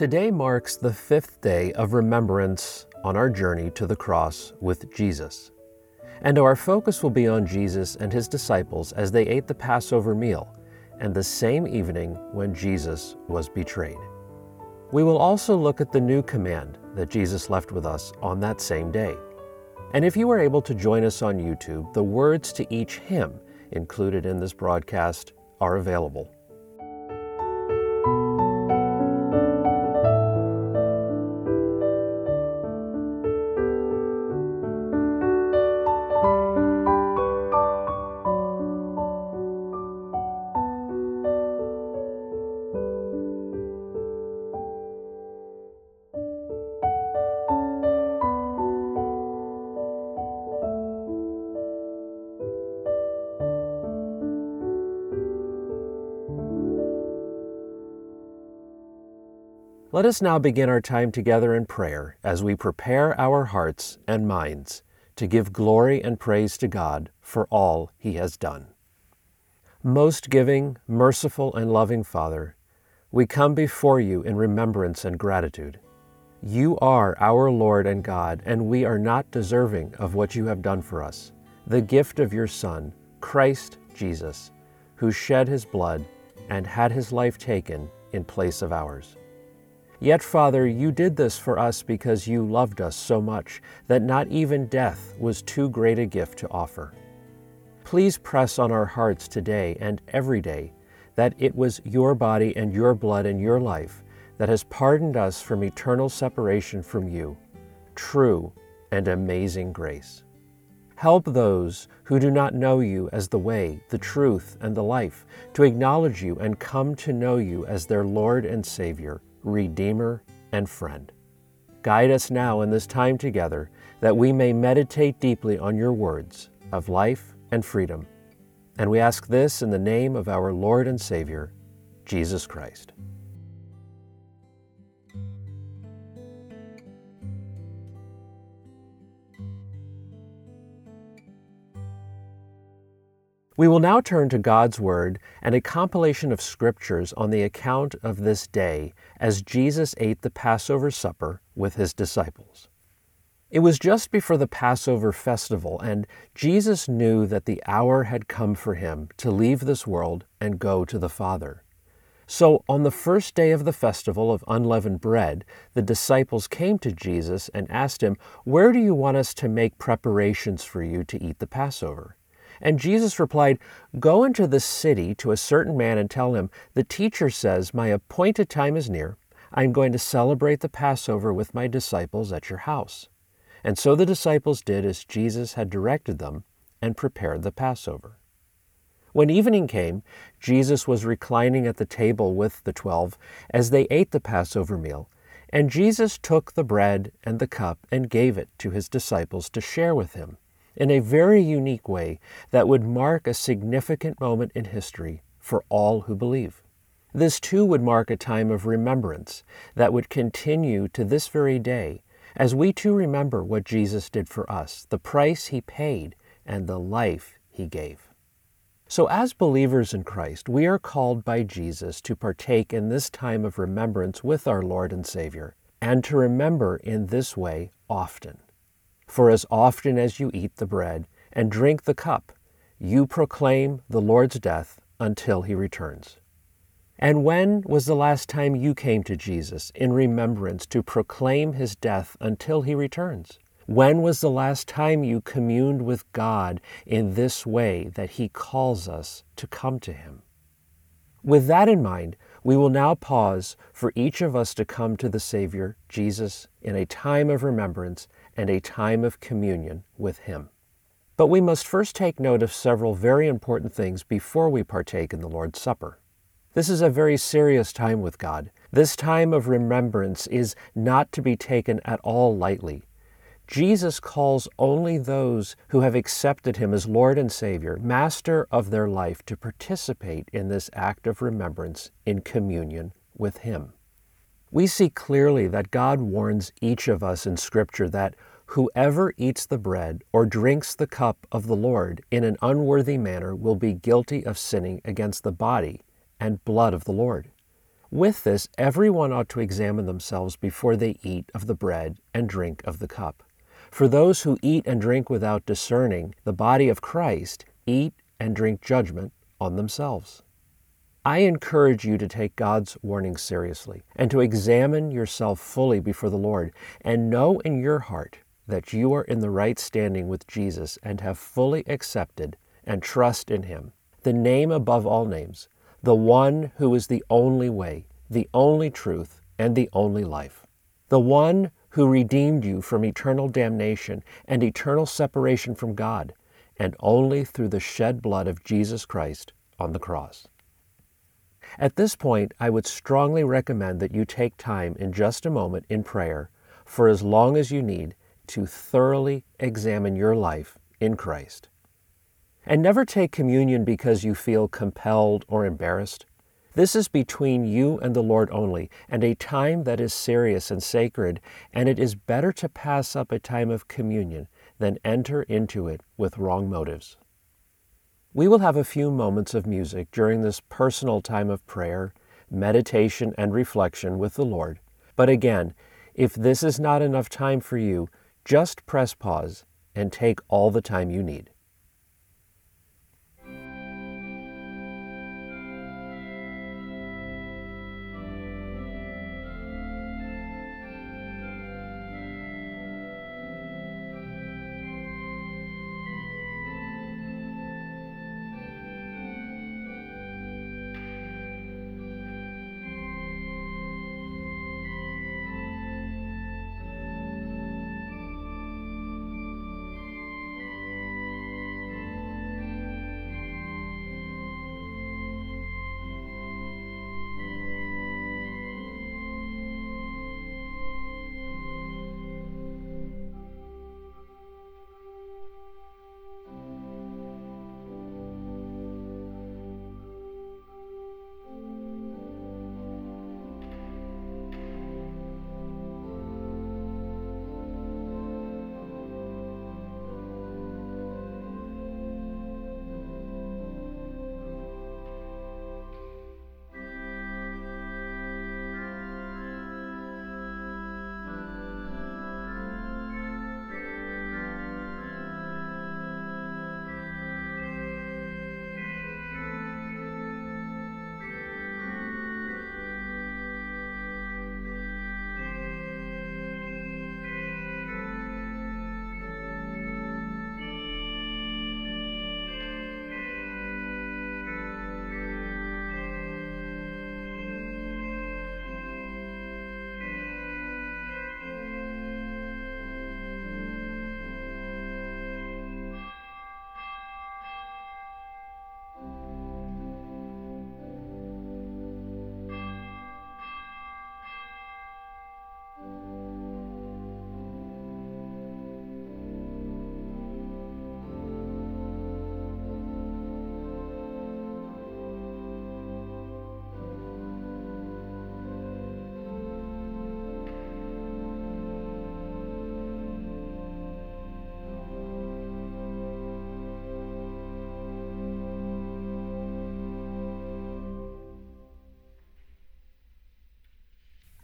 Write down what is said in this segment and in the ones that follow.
Today marks the fifth day of remembrance on our journey to the cross with Jesus. And our focus will be on Jesus and his disciples as they ate the Passover meal and the same evening when Jesus was betrayed. We will also look at the new command that Jesus left with us on that same day. And if you were able to join us on YouTube, the words to each hymn included in this broadcast are available. Us now begin our time together in prayer as we prepare our hearts and minds to give glory and praise to God for all He has done. Most giving, merciful, and loving Father, we come before you in remembrance and gratitude. You are our Lord and God, and we are not deserving of what you have done for us, the gift of your Son, Christ Jesus, who shed his blood and had his life taken in place of ours. Yet, Father, you did this for us because you loved us so much that not even death was too great a gift to offer. Please press on our hearts today and every day that it was your body and your blood and your life that has pardoned us from eternal separation from you. True and amazing grace. Help those who do not know you as the way, the truth, and the life to acknowledge you and come to know you as their Lord and Savior Redeemer, and Friend. Guide us now in this time together that we may meditate deeply on your words of life and freedom. And we ask this in the name of our Lord and Savior, Jesus Christ. We will now turn to God's Word and a compilation of scriptures on the account of this day as Jesus ate the Passover supper with his disciples. It was just before the Passover festival, and Jesus knew that the hour had come for him to leave this world and go to the Father. So, on the first day of the festival of unleavened bread, the disciples came to Jesus and asked him, Where do you want us to make preparations for you to eat the Passover? And Jesus replied, Go into the city to a certain man and tell him, The teacher says, My appointed time is near. I am going to celebrate the Passover with my disciples at your house. And so the disciples did as Jesus had directed them and prepared the Passover. When evening came, Jesus was reclining at the table with the twelve as they ate the Passover meal. And Jesus took the bread and the cup and gave it to his disciples to share with him in a very unique way that would mark a significant moment in history for all who believe. This too would mark a time of remembrance that would continue to this very day as we too remember what Jesus did for us, the price he paid, and the life he gave. So, as believers in Christ, we are called by Jesus to partake in this time of remembrance with our Lord and Savior, and to remember in this way often. For as often as you eat the bread and drink the cup, you proclaim the Lord's death until he returns. And when was the last time you came to Jesus in remembrance to proclaim his death until he returns? When was the last time you communed with God in this way that he calls us to come to him? With that in mind, we will now pause for each of us to come to the Savior, Jesus, in a time of remembrance and a time of communion with Him. But we must first take note of several very important things before we partake in the Lord's Supper. This is a very serious time with God. This time of remembrance is not to be taken at all lightly. Jesus calls only those who have accepted Him as Lord and Savior, Master of their life, to participate in this act of remembrance in communion with Him. We see clearly that God warns each of us in Scripture that Whoever eats the bread or drinks the cup of the Lord in an unworthy manner will be guilty of sinning against the body and blood of the Lord. With this, everyone ought to examine themselves before they eat of the bread and drink of the cup. For those who eat and drink without discerning the body of Christ eat and drink judgment on themselves. I encourage you to take God's warning seriously and to examine yourself fully before the Lord and know in your heart that you are in the right standing with Jesus and have fully accepted and trust in Him, the name above all names, the one who is the only way, the only truth, and the only life, the one who redeemed you from eternal damnation and eternal separation from God, and only through the shed blood of Jesus Christ on the cross. At this point, I would strongly recommend that you take time in just a moment in prayer for as long as you need to thoroughly examine your life in Christ. And never take communion because you feel compelled or embarrassed. This is between you and the Lord only, and a time that is serious and sacred, and it is better to pass up a time of communion than enter into it with wrong motives. We will have a few moments of music during this personal time of prayer, meditation, and reflection with the Lord. But again, if this is not enough time for you, just press pause and take all the time you need.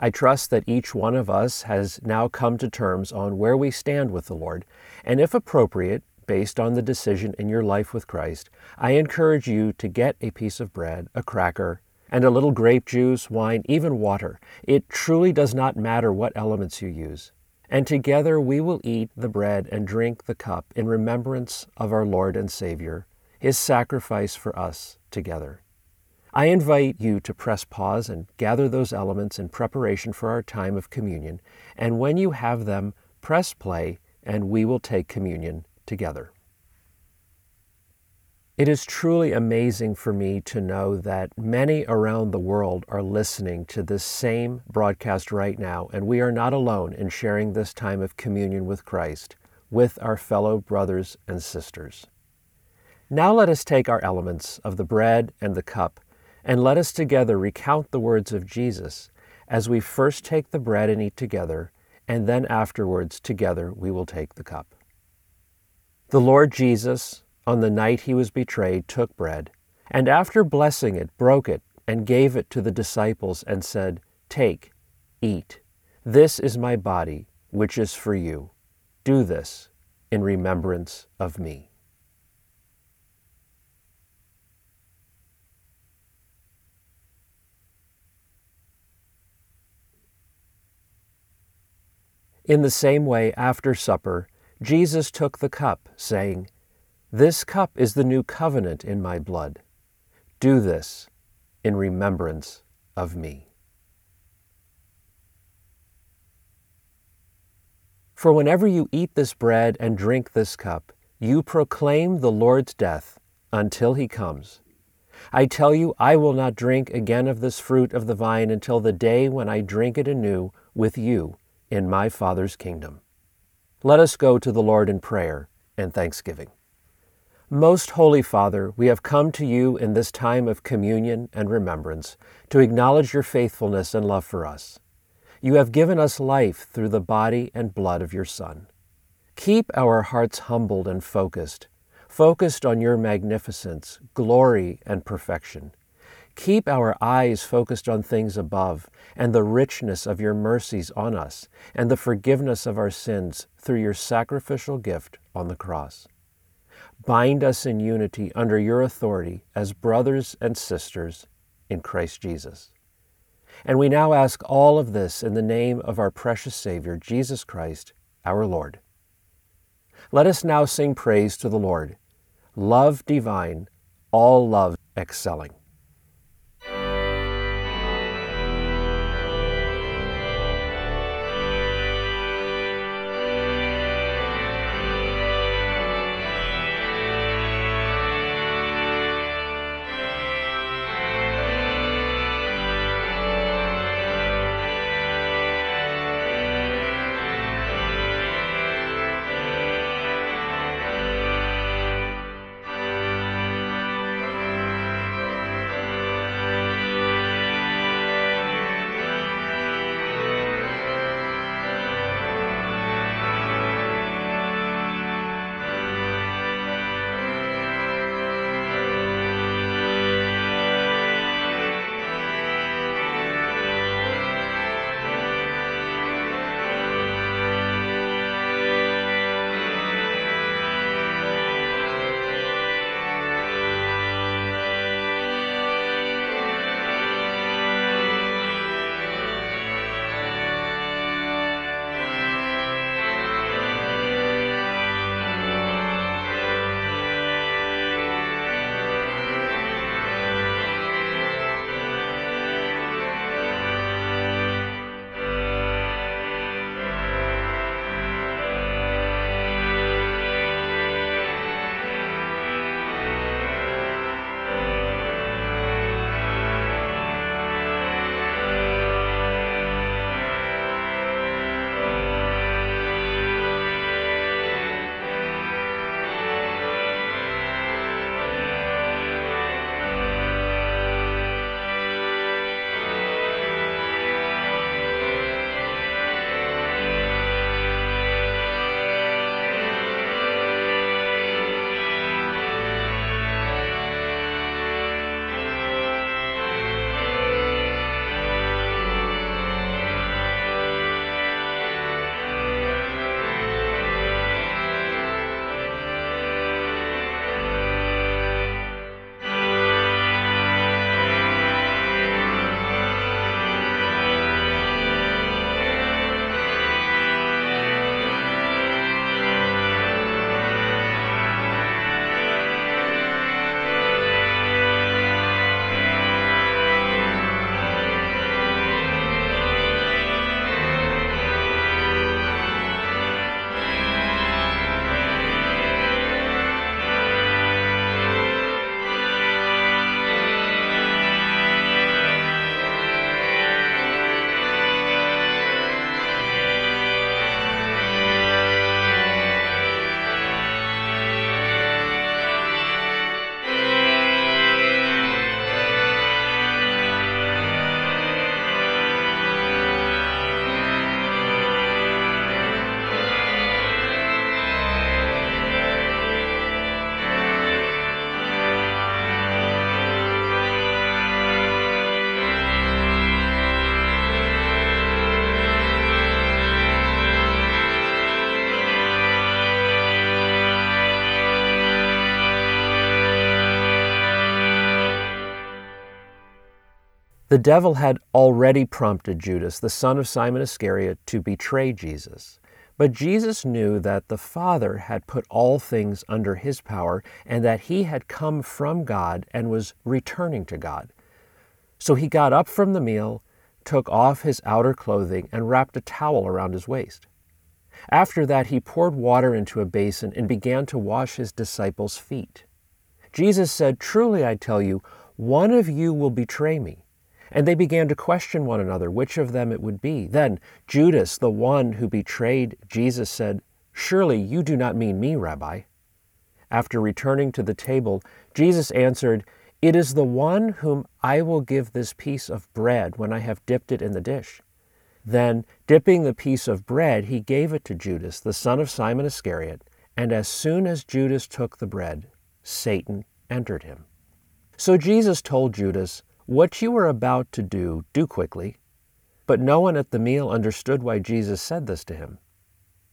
I trust that each one of us has now come to terms on where we stand with the Lord, and if appropriate, based on the decision in your life with Christ, I encourage you to get a piece of bread, a cracker, and a little grape juice, wine, even water. It truly does not matter what elements you use. And together we will eat the bread and drink the cup in remembrance of our Lord and Savior, His sacrifice for us together. I invite you to press pause and gather those elements in preparation for our time of communion, and when you have them, press play and we will take communion together. It is truly amazing for me to know that many around the world are listening to this same broadcast right now, and we are not alone in sharing this time of communion with Christ with our fellow brothers and sisters. Now let us take our elements of the bread and the cup and let us together recount the words of Jesus as we first take the bread and eat together, and then afterwards together we will take the cup. The Lord Jesus, on the night he was betrayed, took bread, and after blessing it, broke it, and gave it to the disciples and said, Take, eat. This is my body, which is for you. Do this in remembrance of me. In the same way, after supper, Jesus took the cup, saying, This cup is the new covenant in my blood. Do this in remembrance of me. For whenever you eat this bread and drink this cup, you proclaim the Lord's death until he comes. I tell you, I will not drink again of this fruit of the vine until the day when I drink it anew with you in my Father's kingdom. Let us go to the Lord in prayer and thanksgiving. Most Holy Father, we have come to you in this time of communion and remembrance to acknowledge your faithfulness and love for us. You have given us life through the body and blood of your Son. Keep our hearts humbled and focused, focused on your magnificence, glory, and perfection. Keep our eyes focused on things above and the richness of your mercies on us and the forgiveness of our sins through your sacrificial gift on the cross. Bind us in unity under your authority as brothers and sisters in Christ Jesus. And we now ask all of this in the name of our precious Savior, Jesus Christ, our Lord. Let us now sing praise to the Lord. Love divine, all love excelling. The devil had already prompted Judas, the son of Simon Iscariot, to betray Jesus. But Jesus knew that the Father had put all things under his power and that he had come from God and was returning to God. So he got up from the meal, took off his outer clothing, and wrapped a towel around his waist. After that, he poured water into a basin and began to wash his disciples' feet. Jesus said, Truly I tell you, one of you will betray me. And they began to question one another which of them it would be. Then Judas, the one who betrayed Jesus, said, Surely you do not mean me, Rabbi. After returning to the table, Jesus answered, It is the one whom I will give this piece of bread when I have dipped it in the dish. Then, dipping the piece of bread, he gave it to Judas, the son of Simon Iscariot. And as soon as Judas took the bread, Satan entered him. So Jesus told Judas, what you are about to do, do quickly. But no one at the meal understood why Jesus said this to him.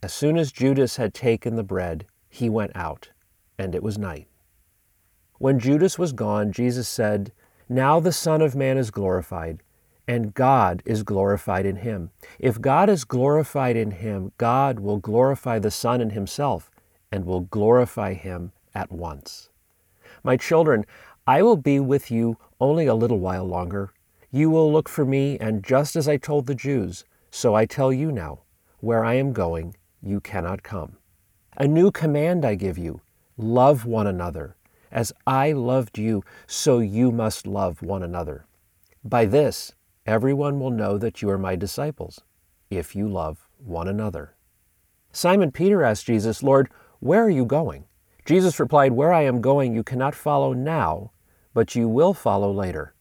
As soon as Judas had taken the bread, he went out, and it was night. When Judas was gone, Jesus said, Now the Son of Man is glorified, and God is glorified in him. If God is glorified in him, God will glorify the Son in himself, and will glorify him at once. My children, I will be with you only a little while longer. You will look for me, and just as I told the Jews, so I tell you now, where I am going, you cannot come. A new command I give you love one another. As I loved you, so you must love one another. By this, everyone will know that you are my disciples, if you love one another. Simon Peter asked Jesus, Lord, where are you going? Jesus replied, Where I am going you cannot follow now, but you will follow later.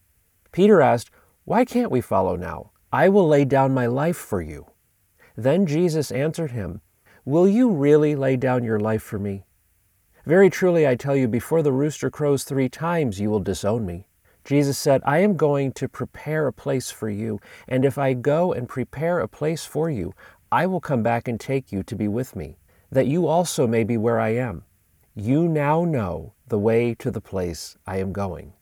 Peter asked, Why can't we follow now? I will lay down my life for you. Then Jesus answered him, Will you really lay down your life for me? Very truly I tell you, before the rooster crows three times, you will disown me. Jesus said, I am going to prepare a place for you, and if I go and prepare a place for you, I will come back and take you to be with me, that you also may be where I am. You now know the way to the place I am going.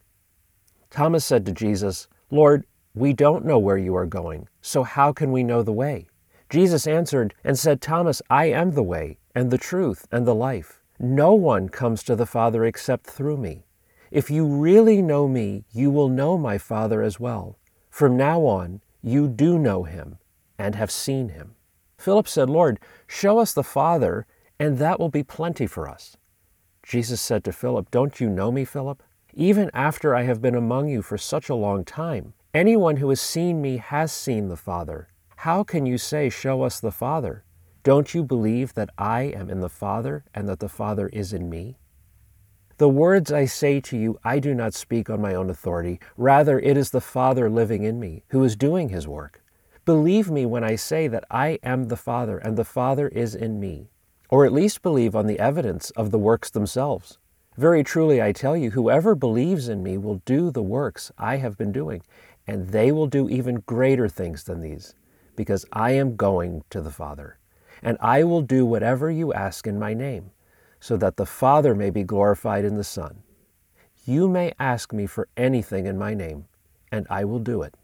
Thomas said to Jesus, Lord, we don't know where you are going, so how can we know the way? Jesus answered and said, Thomas, I am the way, and the truth, and the life. No one comes to the Father except through me. If you really know me, you will know my Father as well. From now on, you do know him and have seen him. Philip said, Lord, show us the Father, and that will be plenty for us. Jesus said to Philip, Don't you know me, Philip? Even after I have been among you for such a long time, anyone who has seen me has seen the Father. How can you say, Show us the Father? Don't you believe that I am in the Father and that the Father is in me? The words I say to you, I do not speak on my own authority. Rather, it is the Father living in me who is doing his work. Believe me when I say that I am the Father and the Father is in me or at least believe on the evidence of the works themselves. Very truly, I tell you, whoever believes in me will do the works I have been doing, and they will do even greater things than these, because I am going to the Father. And I will do whatever you ask in my name, so that the Father may be glorified in the Son. You may ask me for anything in my name, and I will do it.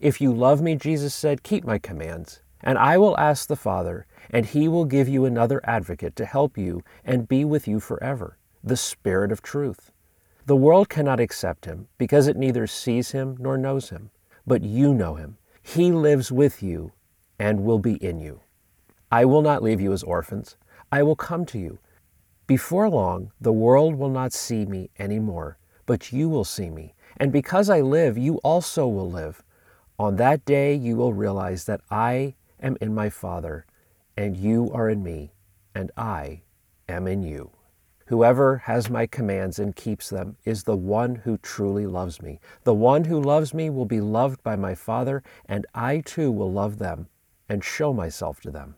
If you love me, Jesus said, keep my commands, and I will ask the Father, and he will give you another advocate to help you and be with you forever, the Spirit of truth. The world cannot accept him because it neither sees him nor knows him, but you know him. He lives with you and will be in you. I will not leave you as orphans. I will come to you. Before long, the world will not see me any more, but you will see me. And because I live, you also will live. On that day, you will realize that I am in my Father and you are in me, and I am in you. Whoever has my commands and keeps them is the one who truly loves me. The one who loves me will be loved by my Father, and I too will love them and show myself to them.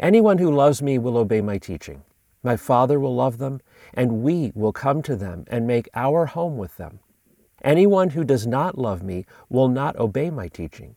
Anyone who loves me will obey my teaching. My Father will love them, and we will come to them and make our home with them. Anyone who does not love me will not obey my teaching.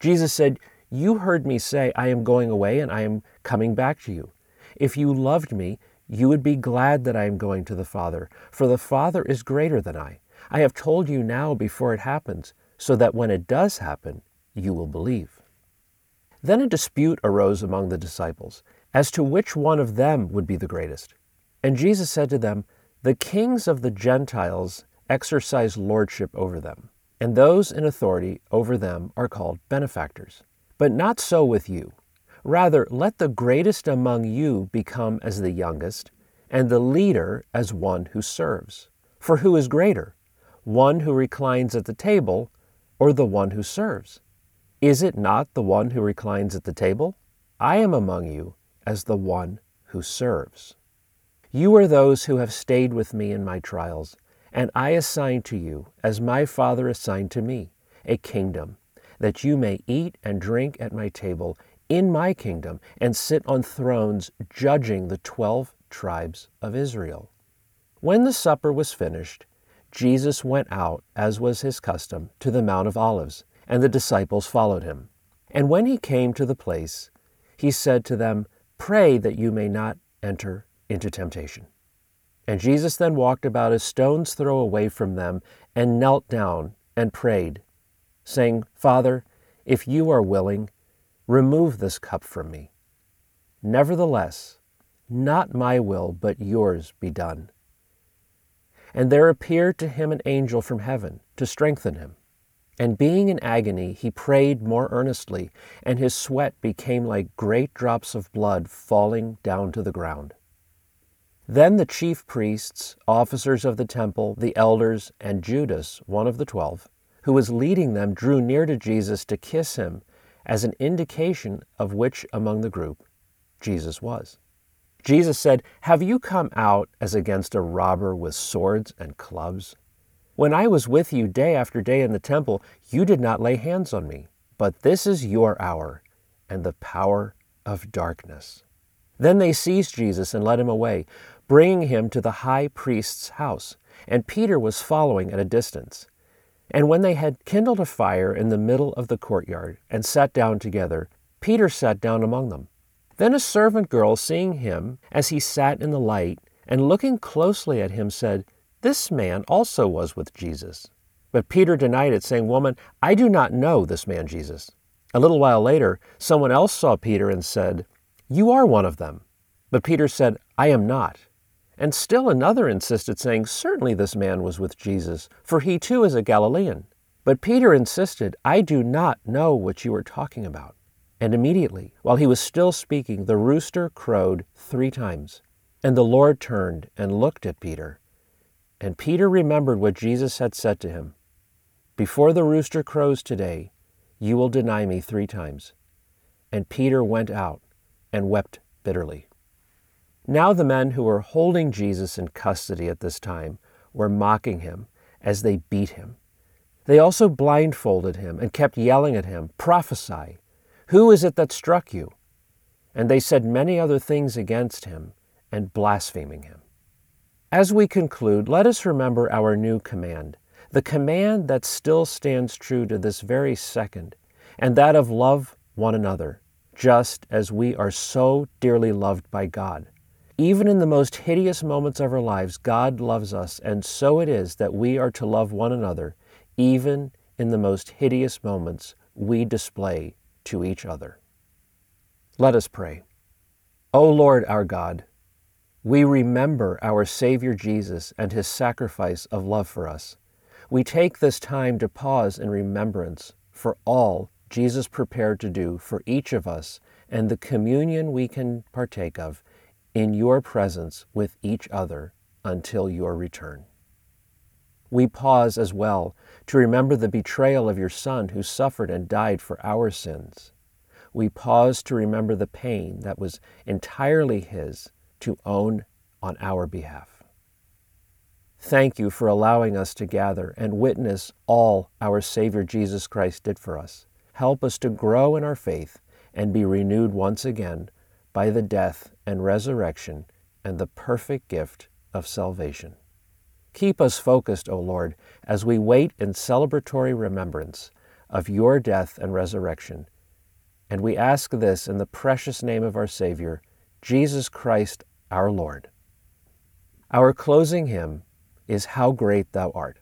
Jesus said, You heard me say, I am going away and I am coming back to you. If you loved me, you would be glad that I am going to the Father, for the Father is greater than I. I have told you now before it happens, so that when it does happen, you will believe. Then a dispute arose among the disciples as to which one of them would be the greatest. And Jesus said to them, The kings of the Gentiles exercise lordship over them, and those in authority over them are called benefactors. But not so with you. Rather, let the greatest among you become as the youngest, and the leader as one who serves. For who is greater, one who reclines at the table, or the one who serves? Is it not the one who reclines at the table? I am among you as the one who serves. You are those who have stayed with me in my trials, and I assign to you, as my Father assigned to me, a kingdom, that you may eat and drink at my table in my kingdom and sit on thrones judging the twelve tribes of Israel. When the supper was finished, Jesus went out, as was his custom, to the Mount of Olives, and the disciples followed him. And when he came to the place, he said to them, Pray that you may not enter into temptation. And Jesus then walked about a stone's throw away from them and knelt down and prayed, saying, Father, if you are willing, Remove this cup from me. Nevertheless, not my will, but yours be done. And there appeared to him an angel from heaven to strengthen him. And being in agony, he prayed more earnestly, and his sweat became like great drops of blood falling down to the ground. Then the chief priests, officers of the temple, the elders, and Judas, one of the twelve, who was leading them, drew near to Jesus to kiss him as an indication of which among the group Jesus was. Jesus said, Have you come out as against a robber with swords and clubs? When I was with you day after day in the temple, you did not lay hands on me. But this is your hour and the power of darkness. Then they seized Jesus and led him away, bringing him to the high priest's house. And Peter was following at a distance. And when they had kindled a fire in the middle of the courtyard and sat down together, Peter sat down among them. Then a servant girl, seeing him as he sat in the light, and looking closely at him, said, This man also was with Jesus. But Peter denied it, saying, Woman, I do not know this man Jesus. A little while later, someone else saw Peter and said, You are one of them. But Peter said, I am not. And still another insisted, saying, Certainly this man was with Jesus, for he too is a Galilean. But Peter insisted, I do not know what you are talking about. And immediately, while he was still speaking, the rooster crowed three times. And the Lord turned and looked at Peter. And Peter remembered what Jesus had said to him Before the rooster crows today, you will deny me three times. And Peter went out and wept bitterly. Now the men who were holding Jesus in custody at this time were mocking him as they beat him. They also blindfolded him and kept yelling at him, Prophesy! Who is it that struck you? And they said many other things against him and blaspheming him. As we conclude, let us remember our new command, the command that still stands true to this very second, and that of love one another, just as we are so dearly loved by God. Even in the most hideous moments of our lives, God loves us, and so it is that we are to love one another, even in the most hideous moments we display to each other. Let us pray. O Lord our God, we remember our Savior Jesus and his sacrifice of love for us. We take this time to pause in remembrance for all Jesus prepared to do for each of us and the communion we can partake of in your presence with each other until your return. We pause as well to remember the betrayal of your Son who suffered and died for our sins. We pause to remember the pain that was entirely His to own on our behalf. Thank you for allowing us to gather and witness all our Savior Jesus Christ did for us. Help us to grow in our faith and be renewed once again by the death and resurrection and the perfect gift of salvation. Keep us focused, O Lord, as we wait in celebratory remembrance of your death and resurrection. And we ask this in the precious name of our Savior, Jesus Christ our Lord. Our closing hymn is How Great Thou Art.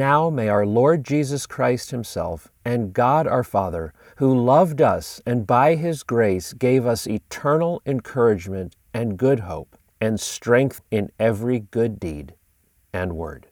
Now may our Lord Jesus Christ Himself and God our Father, who loved us and by His grace gave us eternal encouragement and good hope, and strength in every good deed and word.